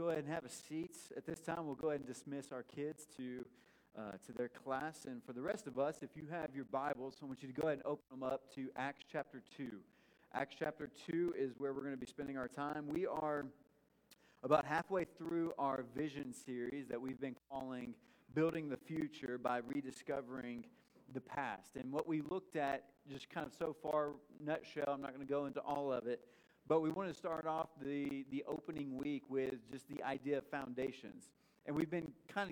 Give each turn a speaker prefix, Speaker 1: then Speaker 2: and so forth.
Speaker 1: go ahead and have a seat. At this time, we'll go ahead and dismiss our kids to, uh, to their class. And for the rest of us, if you have your Bibles, I want you to go ahead and open them up to Acts chapter 2. Acts chapter 2 is where we're going to be spending our time. We are about halfway through our vision series that we've been calling Building the Future by Rediscovering the Past. And what we looked at, just kind of so far, nutshell, I'm not going to go into all of it, but we want to start off the, the opening week with just the idea of foundations. And we've been kind of